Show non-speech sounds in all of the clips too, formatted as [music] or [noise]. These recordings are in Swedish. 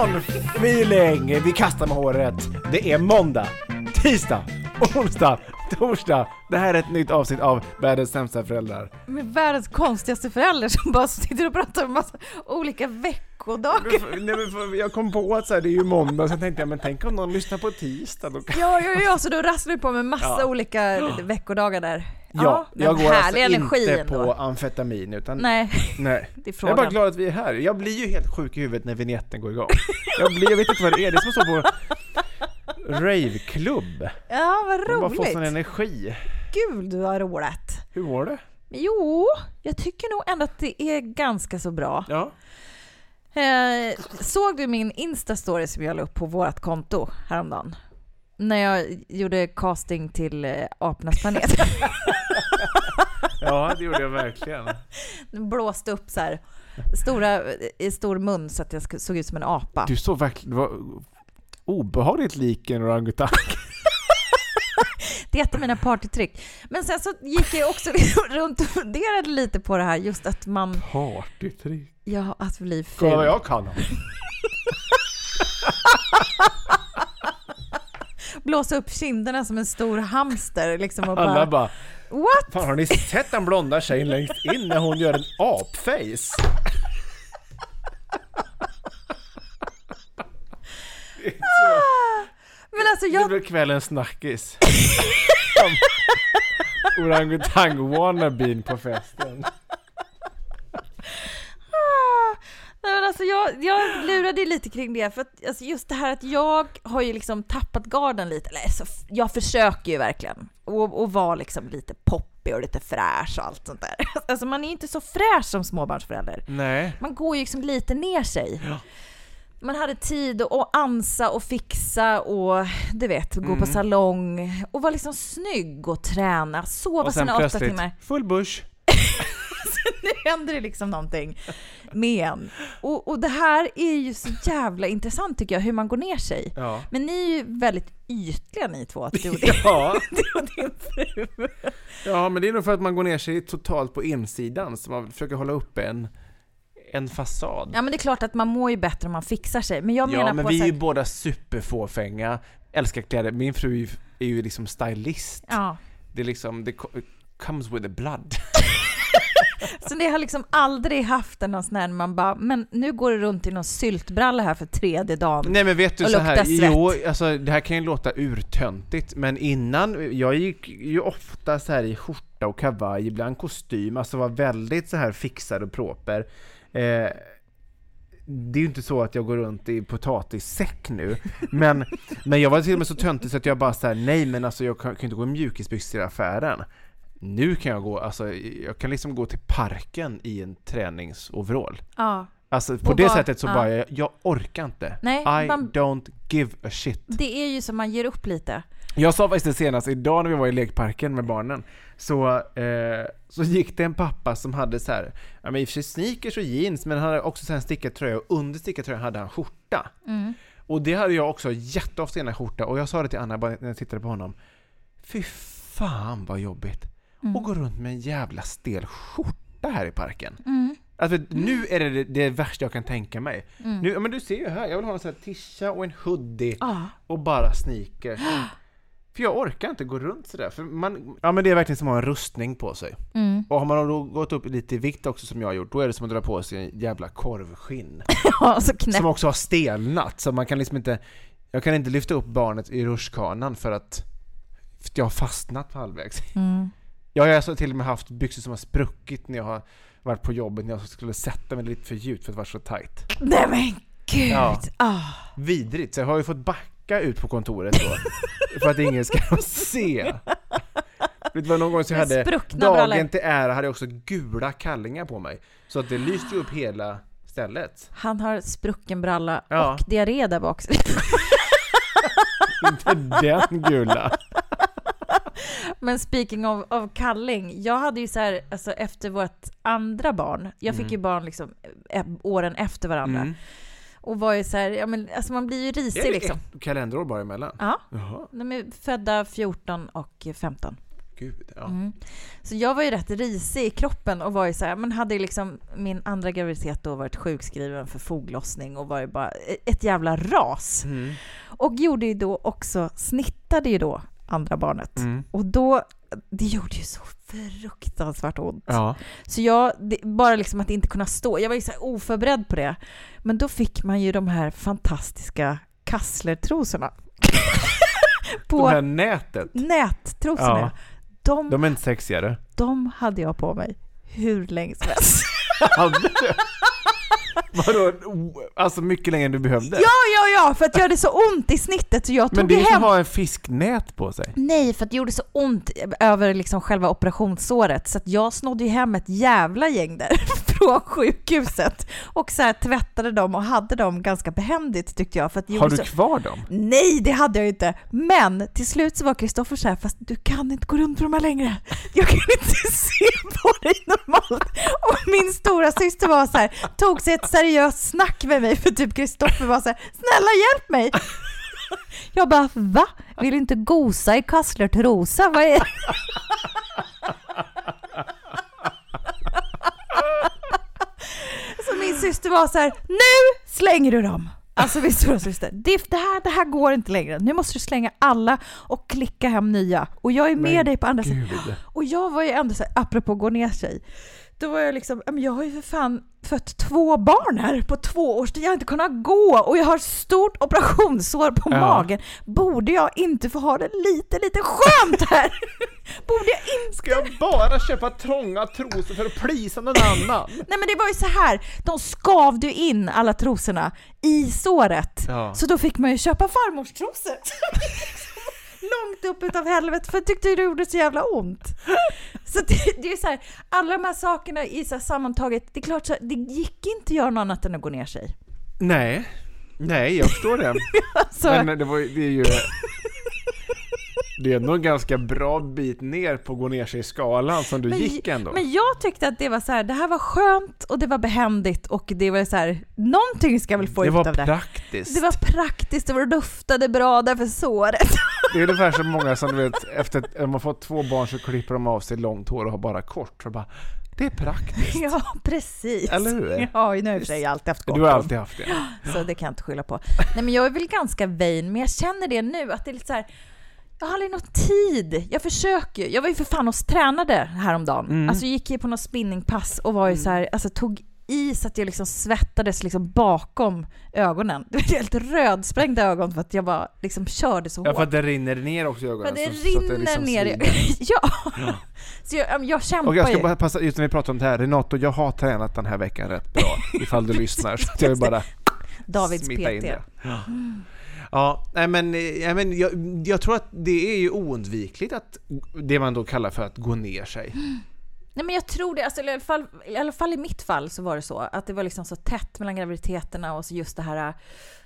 Ah, Sån feeling! Vi kastar med håret. Det är måndag, tisdag, onsdag, torsdag. Det här är ett nytt avsnitt av Världens sämsta föräldrar. Med världens konstigaste förälder som bara sitter och pratar om massa olika veckodagar. Nej, men för- Jag kom på att så här, det är ju måndag, sen tänkte jag men tänk om någon lyssnar på tisdag. Då kan... Ja, ja, ja, så då rasslar du på med massa Ja. olika veckodagar där. Ja, jag går alltså inte energin på amfetamin utan Nej, Nej. [laughs] det är Jag är bara glad att vi är här. Jag blir ju helt sjuk i huvudet när vignetten går igång. Jag, blir, jag vet inte vad det är, det är som att stå på raveklubb. Ja, vad Man bara får sån roligt. energi. Gud vad roligt. Hur var det? Jo, jag tycker nog ändå att det är ganska så bra. Ja. Eh, såg du min Insta-story som jag la upp på vårt konto häromdagen? När jag gjorde casting till eh, Apornas planet. [laughs] Ja, det gjorde jag verkligen. Blåste upp så här, stora, i stor mun så att jag såg ut som en apa. Du såg verkligen, det var obehagligt lik en orangutang. Det är ett av mina partytrick. Men sen så gick jag också [laughs] runt och funderade lite på det här just att man, Partytrick. ja, att bli Kolla vad ful. jag kan. [laughs] Blåsa upp kinderna som en stor hamster liksom och Alla bara, bara, what? fan har ni sett den blonda tjejen längst in när hon gör en apface? Det så- Men alltså Det jag, blir kvällens snackis. Orangutang-wannabeen på festen. Nej, men alltså jag, jag lurade lite kring det, för att alltså just det här att jag har ju liksom tappat garden lite. Eller, så f- jag försöker ju verkligen och, och vara liksom lite poppig och lite fräsch och allt sånt där. [laughs] Alltså man är ju inte så fräsch som småbarnsförälder. Nej. Man går ju liksom lite ner sig. Ja. Man hade tid att ansa och fixa och du vet, gå Mm. på salong och vara liksom snygg och träna, sova Och sen sina åtta plötsligt, timmar. full bush. [laughs] nu [laughs] händer det liksom någonting med en. Och, och det här är ju så jävla intressant tycker jag, hur man går ner sig. Ja. Men ni är ju väldigt ytliga ni två, [laughs] du och din, Ja. [laughs] du och din fru. ja, men det är nog för att man går ner sig totalt på insidan, så man försöker hålla uppe en, en fasad. Ja men det är klart att man mår ju bättre om man fixar sig. Men jag menar Ja, men vi är ju båda superfåfänga, älskar kläder. Min fru är ju, är ju liksom stylist. Ja. Det är liksom, det co- comes with the blood. Så det har liksom aldrig haft en sån här man bara, men nu går det runt i någon syltbralla här för tredje dagen. Nej men vet du Och så här, jo, alltså det här kan ju låta urtöntigt, men innan, jag gick ju ofta så här i skjorta och kavaj, ibland kostym, alltså var väldigt så här fixad och proper. Eh, det är ju inte så att jag går runt i potatissäck nu, men, men jag var till och med så töntig så att jag bara såhär, nej men alltså jag kan, kan inte gå i mjukisbyxor i affären. Nu kan jag gå, alltså jag kan liksom gå till parken i en träningsoverall. Ja. Alltså på Och det bara- sättet så ja. bara, jag, jag orkar inte. Nej, I man- don't give a shit. Det är ju som man ger upp lite. Jag sa faktiskt det senast, idag när vi var i lekparken med barnen, så, eh, så gick det en pappa som hade så här, ja men i och för sig sneakers och jeans, men han hade också så här en stickad tröja och under stickad tröjan hade han skjorta. Mm. Och det hade jag också jätteofta innan skjorta och jag sa det till Anna bara när jag tittade på honom. Fy fan vad jobbigt. Mm. Och gå runt med en jävla stel skjorta här i parken. Mm. Alltså nu är det det, det värsta jag kan tänka mig. Mm. Nu, men du ser ju här, jag vill ha en sån här tisha och en hoodie Ah. och bara sneakers. [gasps] För jag orkar inte gå runt sådär, för man, ja men det är verkligen som att ha en rustning på sig. Mm. Och har man då gått upp lite i vikt också som jag har gjort, då är det som att dra på sig en jävla korvskinn. [laughs] Ja, så knäpp. Som också har stelnat, så man kan liksom inte, jag kan inte lyfta upp barnet i rutschkanan för att, för att jag har fastnat på halvvägs. Mm. Jag har alltså till och med haft byxor som har spruckit när jag har varit på jobbet, när jag skulle sätta mig lite för djupt för att vara så tight. Nej men gud! Ja. Ah. Vidrigt, så jag har ju fått backa ut på kontoret då. för att ingen ska [laughs] se. Det var någon gång så jag hade, spruckna dagen brallor. till ära hade jag också gula kallingar på mig. Så att det lyste ju upp hela stället. Han har sprucken bralla Ja. och diarré där bak. [laughs] Inte den gula. Men speaking of, of kalling, jag hade ju så här, alltså efter vårt andra barn, jag fick Mm. ju barn liksom eh, åren efter varandra, Mm. och var ju så här, ja men alltså man blir ju risig Är det liksom. ett kalenderår bara emellan? Ja, Jaha, de är födda 14 och 15. gud. Ja. Mm. Så jag var ju rätt risig i kroppen och var ju så här, men hade liksom min andra graviditet då varit sjukskriven för foglossning och var ju bara ett jävla ras. Mm. Och gjorde ju då också, snittade ju då andra barnet. Mm. Och då, det gjorde ju så fruktansvärt ont. Ja. Så jag, det, bara liksom att inte kunna stå, jag var ju så oförberedd på det. Men då fick man ju de här fantastiska kasslertrosorna. [laughs] På här nätet. nättrosorna. Ja. De, De är inte sexigare. de hade jag på mig hur länge som helst. [laughs] [laughs] Vadå? Alltså mycket längre än du behövde? ja, ja, ja, för att jag hade så ont i snittet så jag Men tog det det är som hem. att ha en fisknät på sig. Nej, för att det gjorde så ont över liksom själva operationssåret så att jag snodde ju hem ett jävla gäng där [laughs] från sjukhuset och så här tvättade dem och hade dem ganska behändigt tyckte jag. För att det Har du så... kvar dem? Nej, det hade jag inte. Men till slut så var Kristoffer så här, fast du kan inte gå runt med de här längre. Jag kan inte [laughs] se på dig normalt. Och min stora syster var så här, tog sig ett seriöst snack med mig för typ Kristoffer var så här, snälla hjälp mig. Jag bara, va? Vill du inte gosa i kasslertrosa? Vad är Så min syster var så här, nu slänger du dem! Alltså min stora syster, det, det, här, det här går inte längre. Nu måste du slänga alla och klicka hem nya. Och jag är med Men dig på andra sidan. Och jag var ju ändå så här, apropå gå ner sig, då var jag liksom, jag har ju för fan fött två barn här på två års tid, jag har inte kunnat gå och jag har stort operationssår på Ja. magen. Borde jag inte få ha det lite, lite skönt här? [laughs] Borde jag inte? Ska jag bara köpa trånga trosor för att plisa någon annan? [laughs] Nej men det var ju så här, de skavde ju in alla trosorna i såret. Ja. Så då fick man ju köpa farmors trosor. [laughs] Långt upp utav helvetet för jag tyckte det gjorde så jävla ont. Så det, det är så här, alla de här sakerna i så sammantaget, det är klart så här, det gick inte att göra något annat än att gå ner sig. Nej. Nej, jag förstår det. [laughs] Alltså, Men det, var, det är ju... Det är ändå en ganska bra bit ner på gå ner sig skalan som du Men- gick ändå. Men jag tyckte att det var så här, det här var skönt och det var behändigt och det var så här, någonting ska jag väl få det ut var av det. praktiskt. Det var praktiskt, det var doftade bra därför såret. Det är ungefär som många som du vet, efter att de har fått två barn så klipper de av sig långt hår och har bara kort. Så bara, det är praktiskt. Ja, precis. Eller hur? Ja, nu har jag i och alltid haft gott Du har alltid haft det. Så det kan jag inte skylla på. Nej men jag är väl ganska vain, men jag känner det nu att det är lite så här. Jag har aldrig någon tid. Jag försöker. Jag var ju för fan hos tränade häromdagen. Mm. Alltså gick ju på något spinningpass och var ju så här, alltså tog i så att jag liksom svettades liksom bakom ögonen. Det var helt rödsprängda ögon för att jag bara liksom körde så Ja, hårt. för att det rinner ner också i För ögonen. att det så- så att rinner liksom ner i... svider. [laughs] ja. Så jag, jag kämpar Och jag ska ju. bara passa, just när vi pratar om det här, Renato, jag har tränat den här veckan rätt bra, [laughs] ifall du lyssnar. Så jag vill bara Davids smita in PT. det. Ja. Ja, nej men, nej, men jag, jag tror att det är ju oundvikligt att det man då kallar för att gå ner sig. [gasps] Nej men jag tror det, alltså, i, alla fall, i alla fall i mitt fall så var det så att det var liksom så tätt mellan graviditeterna och så just det här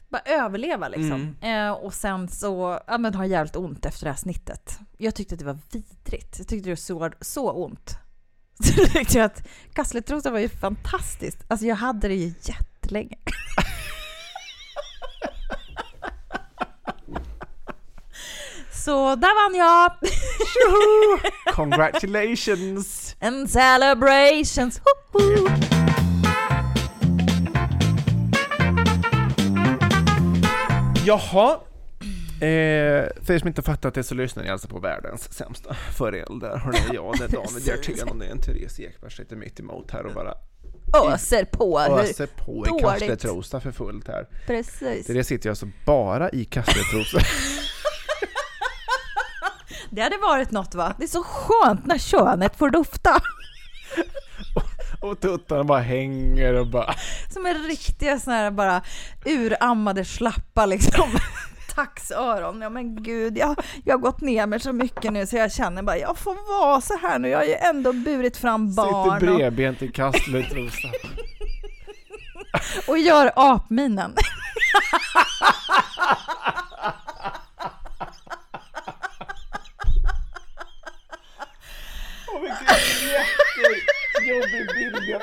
bara överleva liksom. Eh, och sen så, ja men ha jävligt ont efter det här snittet. Jag tyckte att det var vidrigt. Jag tyckte det var så, så ont. [laughs] Så tyckte jag att kasslertrosa var ju fantastiskt. Alltså jag hade det ju jättelänge. [laughs] Så där vann jag! Tjoho! [laughs] Congratulations! And celebrations! Jaha, Eh, för er som inte fattat det så lyssnar ni alltså på världens sämsta föräldrar. är jag, det är David Hjertén och [laughs] det är en Therese Ekberg sitter mitt emot här och bara öser på. Öser på i kasteltrosa för fullt här. Precis. Therese sitter ju alltså bara i kasteltrosa. [laughs] Det hade varit något va? Det är så skönt när könet får dofta. och tuttarna bara hänger och bara... Som en riktiga såna här bara urammade slappa liksom. [laughs] Taxöron. Ja men gud, jag, jag har gått ner mig så mycket nu så jag känner bara jag får vara så här nu. Jag har ju ändå burit fram barn Sitter och, bredbent i kastletrosa. [laughs] och gör apminen. [laughs] Åh vilken jättejobbig bild jag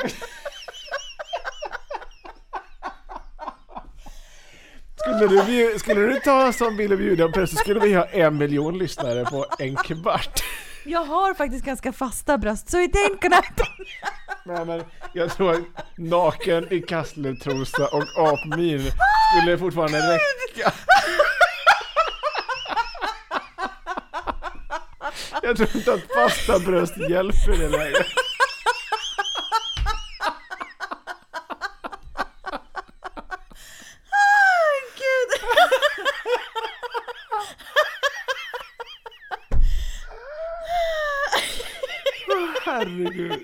Skulle du, bjud- skulle du ta en sån bild och bjuda på det så skulle vi ha en miljon lyssnare på en kvart. Jag har faktiskt ganska fasta bröst så ain't gonna happen. Nej, men jag tror att naken i kastletrosa och apmin skulle fortfarande räcka. Jag tror inte att fasta bröst hjälper det längre. Gud. Herregud.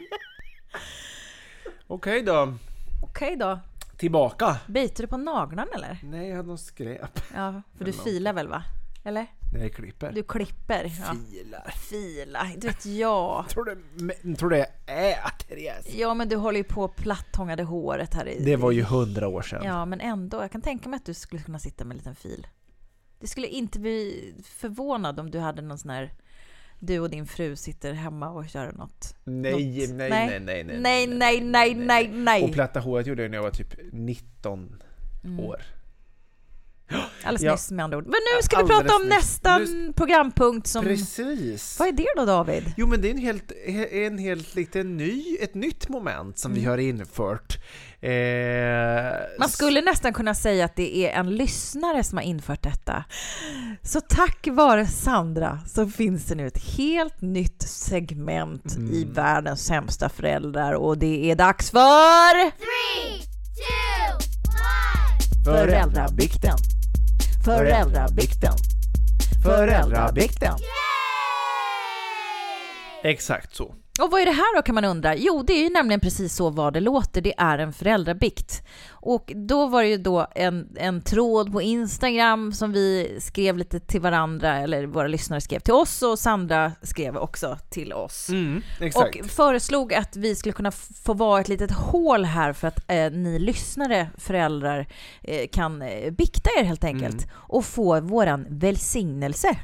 Okej då. Okej då. Tillbaka. Biter du på naglarna eller? Nej, jag hade någon skräp. Ja, för du filar väl va? Eller? Nej, jag klipper. Du klipper. Ja. filar. Fila, du vet jag. [laughs] Tror du, men, tror du jag är Therese? Ja men du håller ju på och plattångade håret här i... Det var ju hundra år sedan. Ja men ändå, jag kan tänka mig att du skulle kunna sitta med en liten fil. Det skulle inte bli förvånad om du hade någon sån här... Du och din fru sitter hemma och gör något. Nej, något- nej, nej, nej, nej, nej, nej, nej, nej, nej. Och platta håret gjorde jag när jag var typ 19 år. Alldeles Ja. nyss med andra ord. Men nu ska vi Alldeles prata om nyss. nästa Nu- programpunkt som... Precis. Vad är det då David? Jo men det är en helt, en helt liten ny, ett nytt moment som vi har infört. Eh, Man skulle nästan kunna säga att det är en lyssnare som har infört detta. Så tack vare Sandra så finns det nu ett helt nytt segment i Mm. världens sämsta föräldrar och det är dags för Three, two, one. Föräldrabikten. Föräldrabikten. Föräldrabikten. Exakt så. Och vad är det här då kan man undra? Jo, det är ju nämligen precis så vad det låter. Det är en föräldrabikt. Och då var det ju då en, en tråd på Instagram som vi skrev lite till varandra, eller våra lyssnare skrev till oss och Sandra skrev också till oss. Mm. Och föreslog att vi skulle kunna få vara ett litet hål här för att eh, ni lyssnare, föräldrar, eh, kan eh, bikta er helt enkelt Mm. och få våran välsignelse.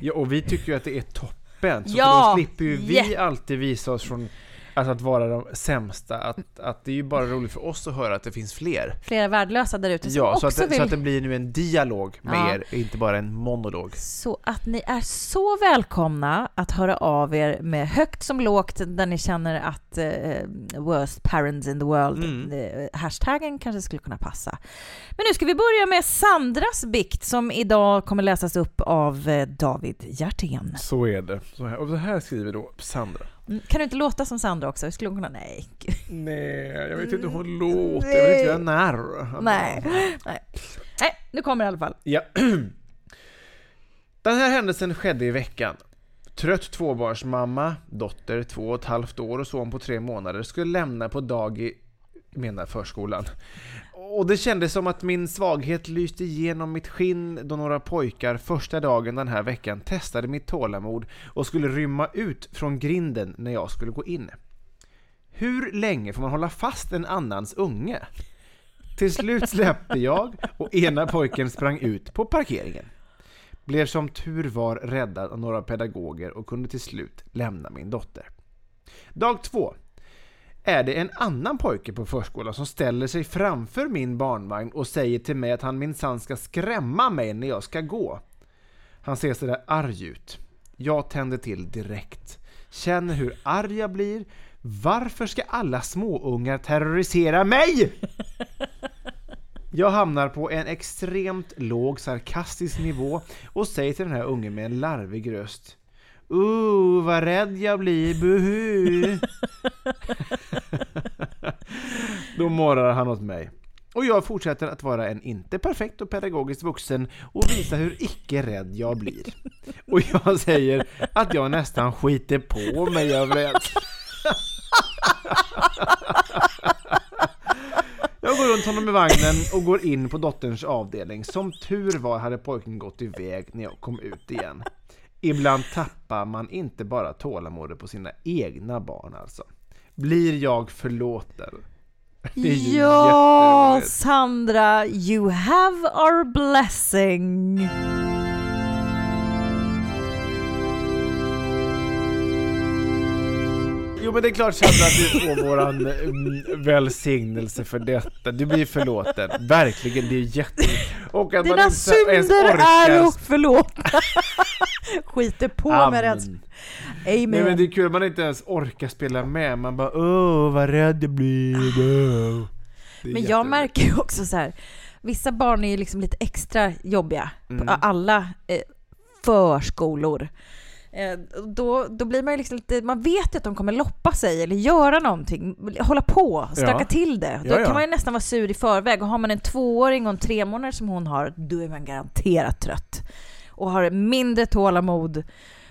Ja, och vi tycker ju att det är toppen. Så Ja, då slipper ju vi alltid visa oss från alltså att vara de sämsta. Att, att det är ju bara roligt för oss att höra att det finns fler. Flera värdelösa där ute som Ja, också så att, det, vill... så att det blir nu en dialog med Ja. er, inte bara en monolog. Så att ni är så välkomna att höra av er med högt som lågt där ni känner att eh, worst parents in the world, Mm. eh, hashtaggen kanske skulle kunna passa. Men nu ska vi börja med Sandras bikt som idag kommer läsas upp av eh, David Hjertén. Så är det. Så här, och så här skriver då Sandra. Mm, Kan du inte låta som Sandra också? Skulle hon kunna? Nej. Nej, jag vet inte hur hon låter. Jag vill inte göra narr. Nej. Nej. Nej, nu kommer det i alla fall. Ja. [clears throat] Den här händelsen skedde i veckan. Trött tvåbarnsmamma, dotter två och ett halvt år och son på tre månader skulle lämna på dagi, menar förskolan. Och det kändes som att min svaghet lyste igenom mitt skinn då några pojkar första dagen den här veckan testade mitt tålamod och skulle rymma ut från grinden när jag skulle gå in. Hur länge får man hålla fast en annans unge? Till slut släppte jag och ena pojken sprang ut på parkeringen. Blev som tur var räddad av några pedagoger och kunde till slut lämna min dotter. Dag två är det en annan pojke på förskolan som ställer sig framför min barnvagn och säger till mig att han minsann ska skrämma mig när jag ska gå. Han ser sådär arg ut. Jag tänder till direkt. Känner hur arg jag blir. Varför ska alla småungar terrorisera mig? Jag hamnar på en extremt låg sarkastisk nivå och säger till den här ungen med en larvig röst Uh, vad rädd jag blir, buhu! [laughs] Då morrar han åt mig. Och jag fortsätter att vara en inte perfekt och pedagogisk vuxen och visa hur icke rädd jag blir. Och jag säger att jag nästan skiter på mig av rädsla. Jag går runt honom i vagnen och går in på dotterns avdelning. Som tur var hade pojken gått iväg när jag kom ut igen. Ibland tappar man inte bara tålamodet på sina egna barn alltså. Blir jag förlåten? [laughs] Ja. Sandra, you have our blessing. Jo men det är klart Sandra att du får våran mm, välsignelse för detta. Du blir förlåten. Verkligen, det är jätte... Och att man Dina inte ens synder orkar... är förlåtna. [laughs] Skiter på med Amen. rädsla. Amen. Nej men det är kul man inte ens orkar spela med. Man bara åh vad rädd jag blir. Åh." Det är Men jag märker ju också så här. vissa barn är ju liksom lite extra jobbiga Mm. på alla eh, förskolor. Eh, då, då blir man ju liksom lite, man vet ju att de kommer loppa sig eller göra någonting, hålla på, stöka Ja. till det. Då Ja, ja. kan man ju nästan vara sur i förväg och har man en tvååring och en tre månader som hon har, då är man garanterat trött. Och har mindre tålamod.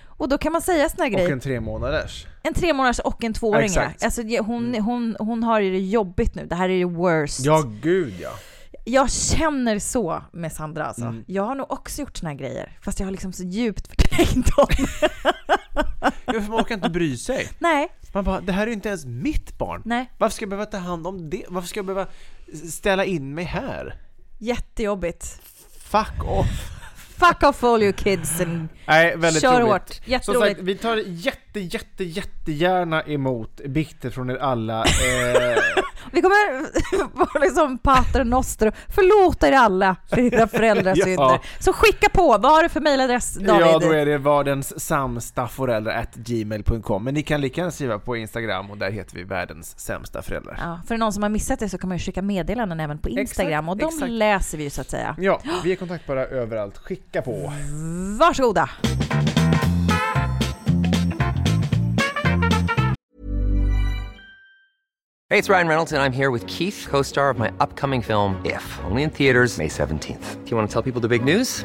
Och då kan man säga såna här Och grejer. en tre månaders. En tre månaders och en tvååring. ja. Exakt. Alltså, hon, Mm. hon, hon har ju det jobbigt nu. Det här är ju worst. Ja gud ja. Jag känner så med Sandra alltså. Mm. Jag har nog också gjort såna här grejer. Fast jag har liksom så djupt förträngt dem. Ja, för man orkar inte bry sig. Nej, Man bara, det här är ju inte ens mitt barn. nej. Varför ska jag behöva ta hand om det? Varför ska jag behöva ställa in mig här? Jättejobbigt. Fuck off! Fuck off all you kids and Nej, väldigt kör roligt. hårt. Som sagt, Jätteroligt. vi tar jätte, jätte, jättegärna emot bikter från er alla. Eh, [laughs] Vi kommer [laughs] vara liksom pater noster förlåta er alla för era föräldrars [laughs] Ja. synder. Så skicka på, vad har du för mailadress David? ja, då är det vardens sämsta föräldrar at gmail.com. Men ni kan lika gärna skriva på Instagram och där heter vi världens sämsta föräldrar. Ja, för någon som har missat det så kan man ju skicka meddelanden även på Instagram och de exakt. läser vi ju så att säga. Ja, [gasps] vi är kontaktbara överallt. Skicka på. Varsågoda! Hey, it's Ryan Reynolds, and I'm here with Keith, co star of my upcoming film, If, only in theaters, May 17th. Do you want to tell people the big news?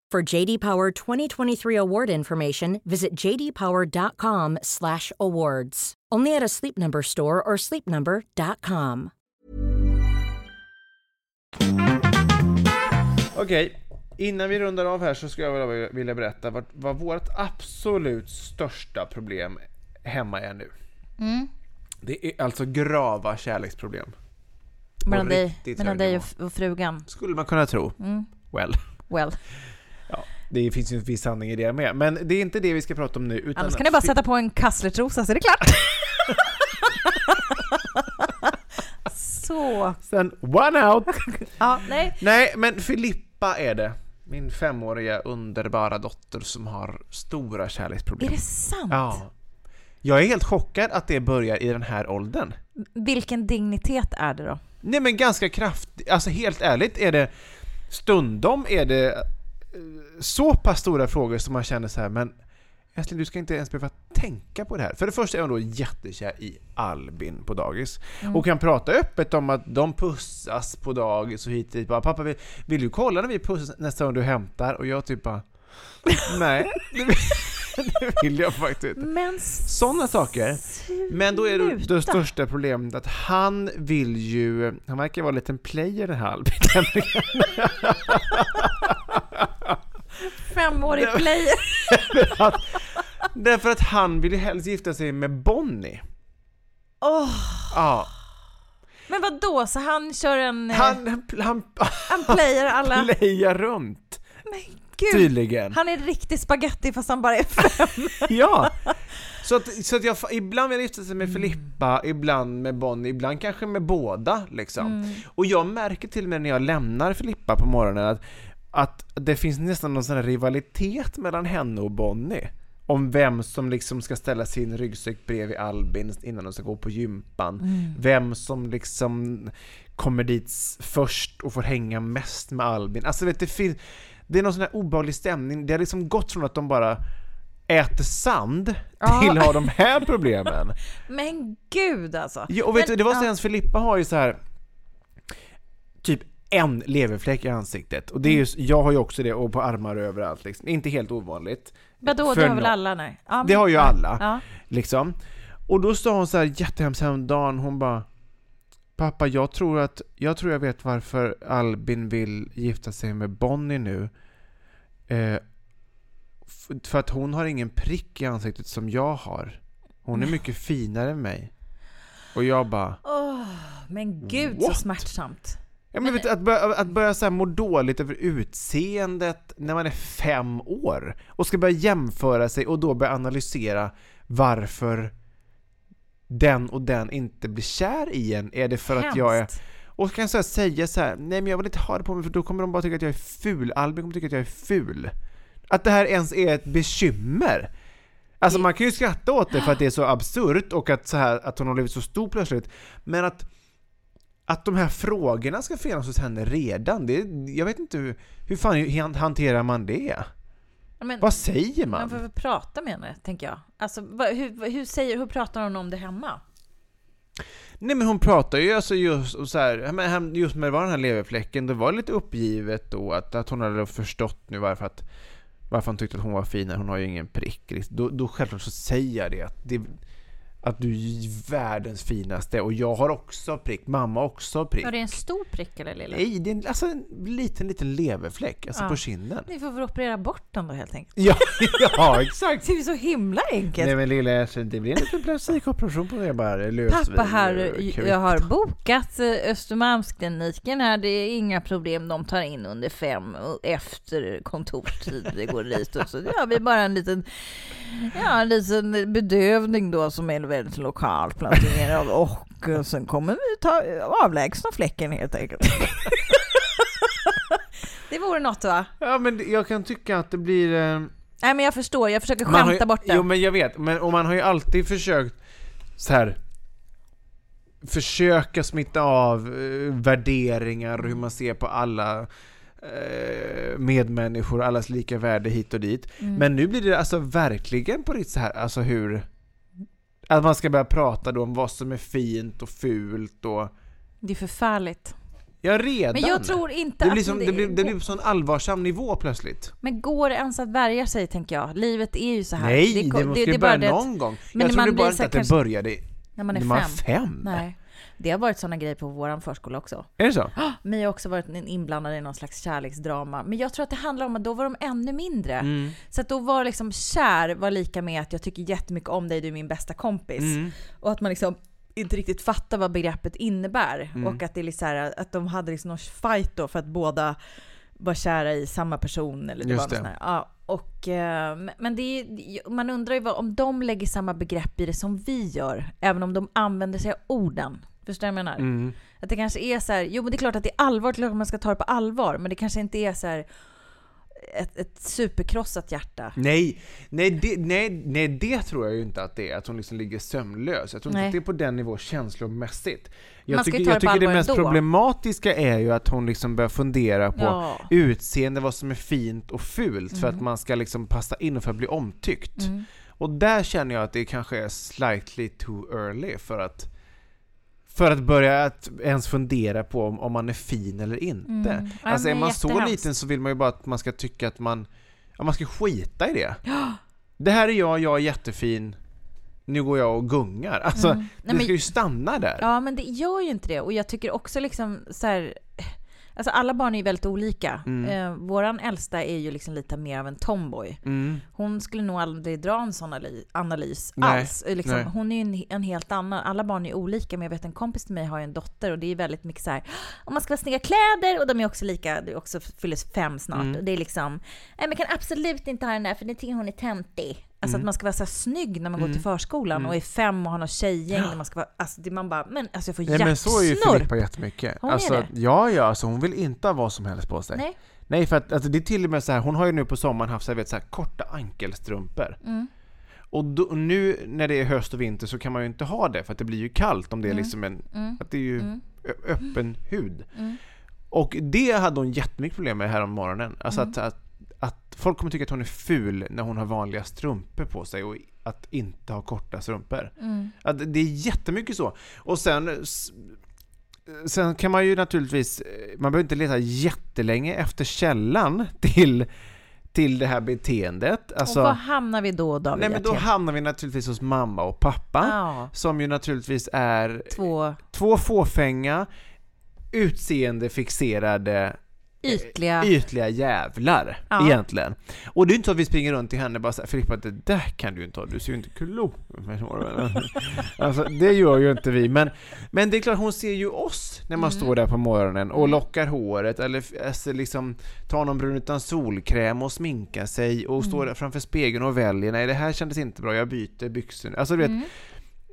For JD Power 2023 award information, visit jdpower.com/awards. Only at a Sleep Number store or sleepnumber.com. Okej, innan vi rundar av här så skulle jag vilja- berätta vad, vad vårt absolut största problem hemma är nu. Mm. Det är alltså grava kärleksproblem. Mellan dig, mellan dig och, och frugan. Skulle man kunna tro. Mm. Well. Well. Det finns ju en viss sanning i det med. Men det är inte det vi ska prata om nu. Utan Annars kan du bara sätta på en kasslertrosa så är det klart. [laughs] så. Sen one out! Ja, nej. Nej, men Filippa är det. Min femåriga underbara dotter som har stora Är kärleksproblem. det sant? Ja. Jag är helt chockad att det börjar i den här åldern. Vilken dignitet är det då? Nej men ganska kraftigt, alltså helt ärligt är det stundom är det så pass stora frågor som man känner så här, men älskling du ska inte ens behöva tänka på det här. För det första är hon då jättekär i Albin på dagis och kan prata öppet om att de pussas på dagis och hit och dit. Bara, Pappa vill, vill du kolla när vi pussas nästa gång du hämtar? Och jag typ bara Nej, [laughs] det vill, jag faktiskt inte. Men Sådana saker. Men då är det, det största problemet att han vill ju, han verkar vara en liten player den här Albin. [laughs] Femårig player. [laughs] att, därför att han vill ju helst gifta sig med Bonnie. Åh, Ja, Men vad då så han kör en... eh, han, han, han playar [laughs] alla... playar runt Men gud. tydligen. Han är riktig spaghetti fast han bara är fem. [laughs] Ja! Så att, så att jag, ibland vill jag gifta sig med Mm. Filippa, ibland med Bonnie, ibland kanske med båda liksom. Mm. Och jag märker till och med när jag lämnar Filippa på morgonen att, att det finns nästan någon sån här rivalitet mellan henne och Bonnie. Om vem som liksom ska ställa sin ryggsäck bredvid Albin innan de ska gå på gympan. Mm. Vem som liksom kommer dit först och får hänga mest med Albin. Alltså vet, det finns... Det är någon sån här obehaglig stämning. Det har liksom gått från att de bara äter sand Ja. till att ha de här problemen. [laughs] Men gud alltså. Ja, och vet Men- du, det var så ja. ens Filippa har ju så här typ en leverfläck i ansiktet. Och det är Mm. ju, jag har ju också det, och på armar och överallt liksom. Inte helt ovanligt. Vadå, det har väl alla? Nej. Ja, Det men- har ju alla. Ja. Liksom. Och då sa hon så här jättehemskt häromdagen, hon bara Pappa, jag tror att, jag tror jag vet varför Albin vill gifta sig med Bonnie nu. Eh, för att hon har ingen prick i ansiktet som jag har. Hon är mycket finare än mig. Och jag bara, Åh, men gud så What? smärtsamt. Ja, men du, att börja, att börja så här må dåligt över utseendet när man är fem år och ska börja jämföra sig och då börja analysera varför den och den inte blir kär i en. Är det för att jag är... Hemskt. Och så kan jag säga så här, nej men jag vill inte ha det på mig för då kommer de bara tycka att jag är ful. Albin kommer tycka att jag är ful. Att det här ens är ett bekymmer. Alltså man kan ju skratta åt det för att det är så absurt och att, så här, att hon har blivit så stor plötsligt. Men att, att de här frågorna ska finnas hos henne redan, det, jag vet inte hur, hur fan hanterar man det? Men, Vad säger man man? får väl prata med henne, tänker jag. Alltså, hur, hur, säger, hur pratar hon om det hemma? Nej men hon pratar ju alltså just så här, just med den här leverfläcken, det var lite uppgivet då att, att hon hade förstått nu varför att varför han tyckte att hon var finare, hon har ju ingen prick. Då, då självklart så säger jag det att, det, att du är världens finaste och jag har också prick, mamma har också prick. Var det en stor prick eller lilla? Nej, det är en, alltså en liten, liten leverfläck, alltså Ja. på kinden. Ni får väl operera bort den då helt enkelt. Ja, [laughs] ja exakt! Det är så himla enkelt. Nej men lilla, alltså, det blir en liten plastikoperation på det bara, lösvikt. Pappa här, och jag har bokat eh, Östermalmskliniken här, det är inga problem, de tar in under fem och efter kontorstid, det går dit och så gör vi bara en liten, ja en liten bedövning då som är väldigt lokalt planterad och sen kommer vi ta, avlägsna fläcken helt enkelt. [laughs] Det vore något va? Ja men jag kan tycka att det blir... Eh, Nej men jag förstår, jag försöker skämta ju, bort det. Jo men jag vet, men, och man har ju alltid försökt så här försöka smitta av eh, värderingar och hur man ser på alla eh, medmänniskor, allas lika värde hit och dit. Mm. Men nu blir det alltså verkligen på riktigt så här, alltså hur att man ska börja prata då om vad som är fint och fult och Det är förfärligt. Ja, redan. Men jag tror inte det blir, att som, det, blir, det blir på sån allvarsam nivå plötsligt. Men går det ens att värja sig, tänker jag? Livet är ju så här. Nej, det, ko- måste ju är bara börja det att någon gång. men jag man trodde bara inte att det började När man är när man fem. var fem. Nej. Det har varit sådana grejer på vår förskola också. Är det så? [gasps] Mi har också varit inblandad i någon slags kärleksdrama. Men jag tror att det handlar om att då var de ännu mindre. Mm. Så att då var liksom kär var lika med att jag tycker jättemycket om dig, du är min bästa kompis. Mm. Och att man liksom inte riktigt fattar vad begreppet innebär. Mm. Och att det är liksom här, att de hade liksom någon fight då för att båda var kära i samma person. Eller det Just var det. Ja, och, eh, men det är, man undrar ju vad, om de lägger samma begrepp i det som vi gör. Även om de använder sig av orden. Förstår du vad jag menar? Mm. Att det kanske är så här, jo men det är klart att det är allvar, klart att man ska ta det på allvar, men det kanske inte är så här, ett, ett superkrossat hjärta. Nej, nej det, nej, nej, det tror jag ju inte att det är, att hon liksom ligger sömnlös. Jag tror inte att det är på den nivån känslomässigt. Jag Man ska tycker, ta jag det tycker det mest ändå. problematiska är ju att hon liksom börjar fundera på Ja. utseende, vad som är fint och fult för Mm. att man ska liksom passa in och för att bli omtyckt. Och där känner jag att det kanske är slightly too early för att för att börja att ens fundera på om, om man är fin eller inte. Mm. Alltså är men man så liten så vill man ju bara att man ska tycka att man, ja, man ska skita i det. [gasps] Det här är jag, jag är jättefin, nu går jag och gungar. Alltså, Mm. Nej, det men- ska ju stanna där. Ja, men det gör ju inte det. Och jag tycker också liksom så här... Alltså alla barn är ju väldigt olika. Mm. Eh, våran äldsta är ju liksom lite mer av en tomboy. Mm. Hon skulle nog aldrig dra en sån analys Nej, alls. Eh, Liksom, nej. hon är ju en, en helt annan, alla barn är olika, men jag vet en kompis till mig har ju en dotter och det är väldigt mycket så här, om man ska ha snygga kläder och de är också lika, det är också fyller fem snart. Mm. Och det är liksom, nej men kan absolut inte ha den där för det tycker hon är töntig. Alltså Mm. att man ska vara så här snygg när man går till förskolan och är fem och har något tjejgäng. När man ska vara, alltså det man bara, men alltså jag får Nej men så är ju. Filippa jättemycket. Hon är alltså, det? Ja, ja, alltså hon vill inte ha vad som helst på sig. Nej. Nej, för att alltså, det är till och med så här, hon har ju nu på sommaren haft så här, vet, så här, korta ankelstrumpor. Mm. Och då, nu när det är höst och vinter så kan man ju inte ha det för att det blir ju kallt om det är Mm. liksom en, att det är ju öppen hud. Och det hade hon jättemycket problem med här om morgonen. Alltså Mm. att, att, att folk kommer tycka att hon är ful när hon har vanliga strumpor på sig och att inte ha korta strumpor. Mm. Att det är jättemycket så. Och sen Sen kan man ju naturligtvis, man behöver inte leta jättelänge efter källan till, till det här beteendet. Alltså, och var hamnar vi då David nej men då hamnar vi naturligtvis hos mamma och pappa. Ja, Som ju naturligtvis är två två fåfänga, utseendefixerade ytliga... ytliga jävlar Ja. egentligen. Och det är inte så att vi springer runt till henne och bara säger Filippa det där kan du inte ha, du ser ju inte klo [laughs] Alltså det gör ju inte vi, men, men det är klart hon ser ju oss när man står där på morgonen och lockar håret eller alltså liksom tar någon brun utan solkräm och sminkar sig och står där framför spegeln och väljer, nej det här kändes inte bra, jag byter byxor. Alltså du vet,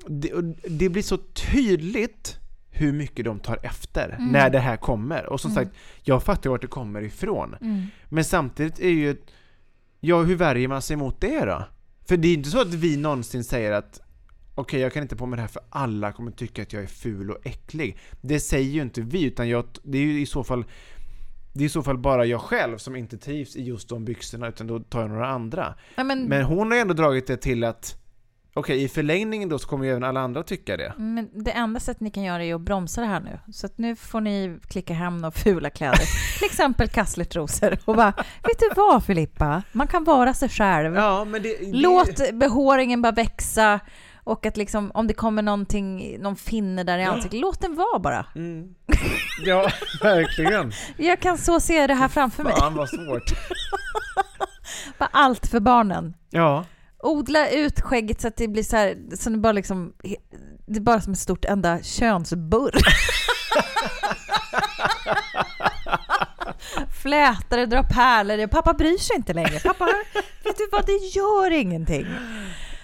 det, och det blir så tydligt hur mycket de tar efter när det här kommer. Och som sagt, jag fattar vart det kommer ifrån. Men samtidigt är ju, ja hur värjer man sig mot det då? För det är inte så att vi någonsin säger att okej, jag kan inte på mig det här för alla kommer tycka att jag är ful och äcklig. Det säger ju inte vi, utan jag, det är ju i så fall det är i så fall bara jag själv som inte trivs i just de byxorna, utan då tar jag några andra. Nej, men, Men hon har ändå dragit det till att Okej, i förlängningen då så kommer ju även alla andra tycka det. men det enda sättet ni kan göra är att bromsa det här nu. Så att nu får ni klicka hem några fula kläder. Till exempel kasslertrosor. Och bara, vet du vad Filippa? Man kan vara sig själv. Ja, men det... det Låt behåringen bara växa. Och att liksom, om det kommer någonting, någon finne där i ansiktet, låt den vara bara. Mm. Ja, [laughs] verkligen. Jag kan så se det här framför mig. Fan vad svårt. [laughs] Bara allt för barnen. Ja. Odla ut skägget så att det blir så här, så det bara liksom, det är bara som ett stort enda könsburr. [laughs] Flätare, dra pärlor. Pappa bryr sig inte längre. Pappa, vet du vad, det gör ingenting.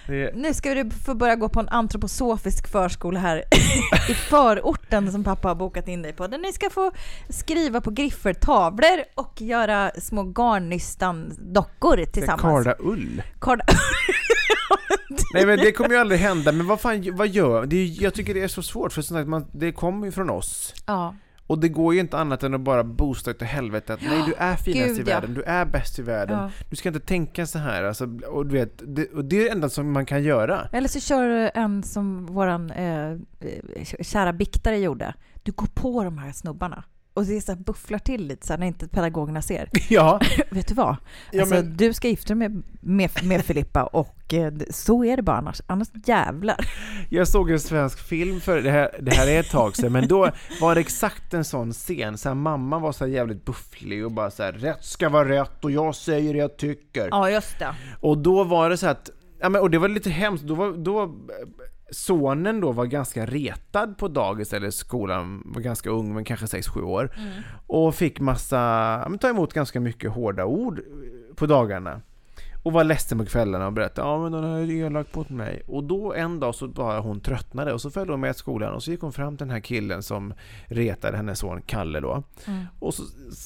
Det, Nu ska du få börja gå på en antroposofisk förskola här [laughs] i förorten som pappa har bokat in dig på. Där ni ska få skriva på griffertavlor och göra små garnnystan-dockor tillsammans. Karda ull. Karda. [laughs] Nej men det kommer ju aldrig hända, men vad fan, vad gör... Det är, jag tycker det är så svårt, för som sagt, man, det kommer ju från oss. Ja. Och det går ju inte annat än att bara boosta utav helvete att nej du är finast Gud, i ja. världen, du är bäst i världen, Ja. du ska inte tänka så här alltså, och du vet, det, och det är det enda som man kan göra. Eller så kör du en som våran eh, eh, kära biktare gjorde. Du går på de här snubbarna och det är så här bufflar till lite så här när inte pedagogerna ser. [laughs] Ja, [laughs] Vet du vad? Ja, alltså, men- Du ska gifta dig med, med, med Filippa och eh, så är det bara annars. Annars jävlar. [laughs] jag såg en svensk film för det här, det här är ett tag sedan, men då var det exakt en sån scen, så här, mamma var så jävligt bufflig och bara så här, rätt ska vara rätt och jag säger det jag tycker. Ja, just det. Och då var det så att, ja men och det var lite hemskt, då var, då Sonen då var ganska retad på dagis eller skolan, var ganska ung men kanske 6-7 år. Och fick massa, men ta emot ganska mycket hårda ord eh, på dagarna. Och var ledsen på kvällarna och berättade ja men den är elak mot mig. Och då en dag så bara hon tröttnade och så följde hon med till skolan och så gick hon fram till den här killen som retade hennes son Kalle då. Och, så,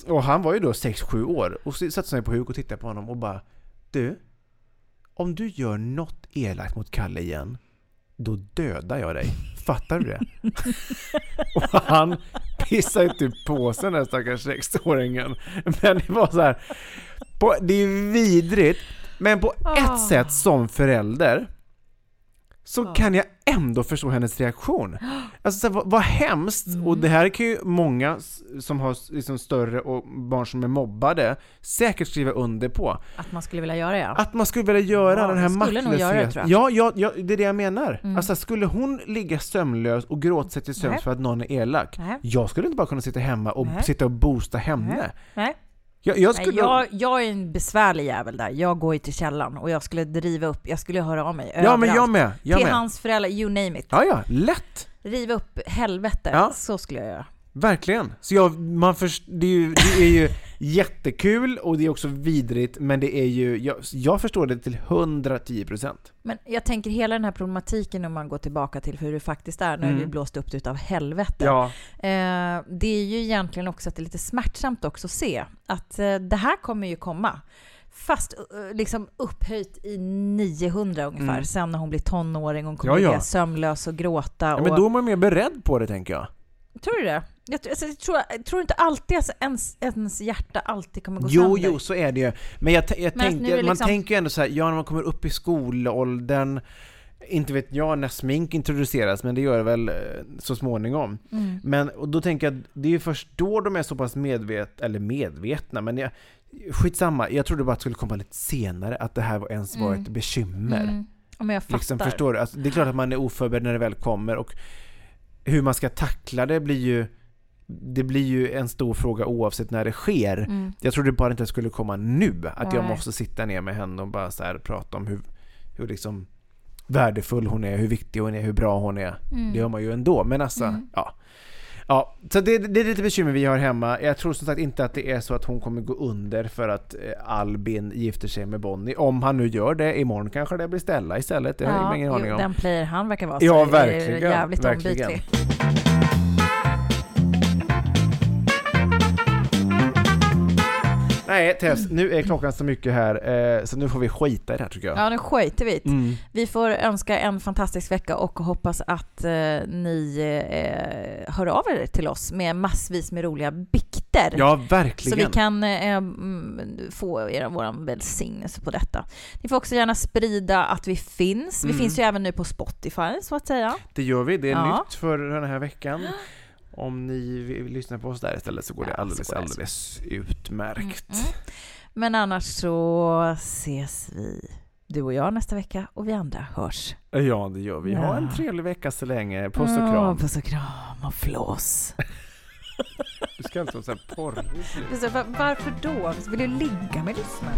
och han var ju då 6-7 år och så satte sig på huk och tittade på honom och bara Du, om du gör något elakt mot Kalle igen, då dödar jag dig. Fattar du det? och han pissade ju typ på sig den där stackars sexåringen. Men det var så här, på, det är vidrigt, men på ett sätt som förälder så kan jag ändå förstå hennes reaktion. [gasps] Alltså så här, vad, vad hemskt, och det här kan ju många som har liksom större och barn som är mobbade säkert skriva under på. Att man skulle vilja göra det ja. Att man skulle vilja göra Ja, den här jag skulle nog göra det, maktlösheten. tror jag. Ja, ja, ja, det är det jag menar. Mm. Alltså skulle hon ligga sömnlös och gråta sig till sömns för att någon är elak, Nej. jag skulle inte bara kunna sitta hemma och Nej. sitta och boosta henne. Nej. Jag, jag Nej, skulle... jag, jag är en besvärlig jävel där. Jag går ju till källan och jag skulle driva upp, jag skulle höra av mig ja, men jag överallt. med. Jag Till med. hans föräldrar, you name it. Ja, ja, lätt. Riva upp helvete, Ja. så skulle jag göra. Verkligen. Så jag, man först, det, är ju, det är ju jättekul och det är också vidrigt, men det är ju, jag, jag förstår det till 110%. Men jag tänker hela den här problematiken om man går tillbaka till hur det faktiskt är, när Mm. det blåst upp det utav helvete. Ja. Eh, det är ju egentligen också att det är lite smärtsamt också att se att eh, det här kommer ju komma. Fast eh, liksom upphöjt i 900 ungefär, Mm. sen när hon blir tonåring, hon kommer Ja, ja. ligga sömnlös och gråta. ja, och... men då är man mer beredd på det tänker jag. Tror du det? Jag, alltså, jag, tror, jag tror inte alltid att ens, ens hjärta alltid kommer gå Jo, sönder. jo, så är det ju. Men jag, jag Men att är det man liksom- tänker ju ändå så här, ja när man kommer upp i skolåldern, inte vet jag när smink introduceras, men det gör det väl eh, så småningom. Mm. Men och då tänker jag, det är ju först då de är så pass medvet, eller medvetna, men jag, skitsamma, jag trodde bara att det skulle komma lite senare, att det här var ens var Mm. ett bekymmer. Mm. Men jag fattar. Liksom, förstår du? Alltså, det är klart att man är oförberedd när det väl kommer och hur man ska tackla det blir ju det blir ju en stor fråga oavsett när det sker. Mm. Jag trodde bara inte det skulle komma nu, att jag Nej. måste sitta ner med henne och bara så här prata om hur, hur liksom värdefull hon är, hur viktig hon är, hur bra hon är. Mm. Det gör man ju ändå, men alltså, Mm. ja. Ja, så det, det är lite bekymmer vi har hemma. Jag tror som sagt inte att det är så att hon kommer gå under för att eh, Albin gifter sig med Bonnie. Om han nu gör det, imorgon kanske det blir Stella istället. Det har jag ingen aning om. Den player han verkar vara Ja, så verkligen, jävligt verkligen. ombytlig. Nej Tess, nu är klockan så mycket här eh, så nu får vi skita i det här tycker jag. Ja, nu skiter vi. Mm. Vi får önska en fantastisk vecka och hoppas att eh, ni eh, hör av er till oss med massvis med roliga bikter. Ja, Så verkligen. vi kan mm, få er, vår välsignelse på detta. Ni får också gärna sprida att vi finns. Vi Mm. finns ju även nu på Spotify, så att säga. Det gör vi, det är Ja. nytt för den här veckan. Om ni vill lyssna på oss där istället så går det Ja, så alldeles, går det. alldeles utmärkt. Mm. Men annars så ses vi, du och jag, nästa vecka och vi andra hörs. Ja, det gör vi. Ha en Ja. trevlig vecka så länge. Puss och Ja, kram. puss och kram och flås. [laughs] Du ska inte vara så här porrig. Det, Varför då? Vill du ligga med lyssnaren?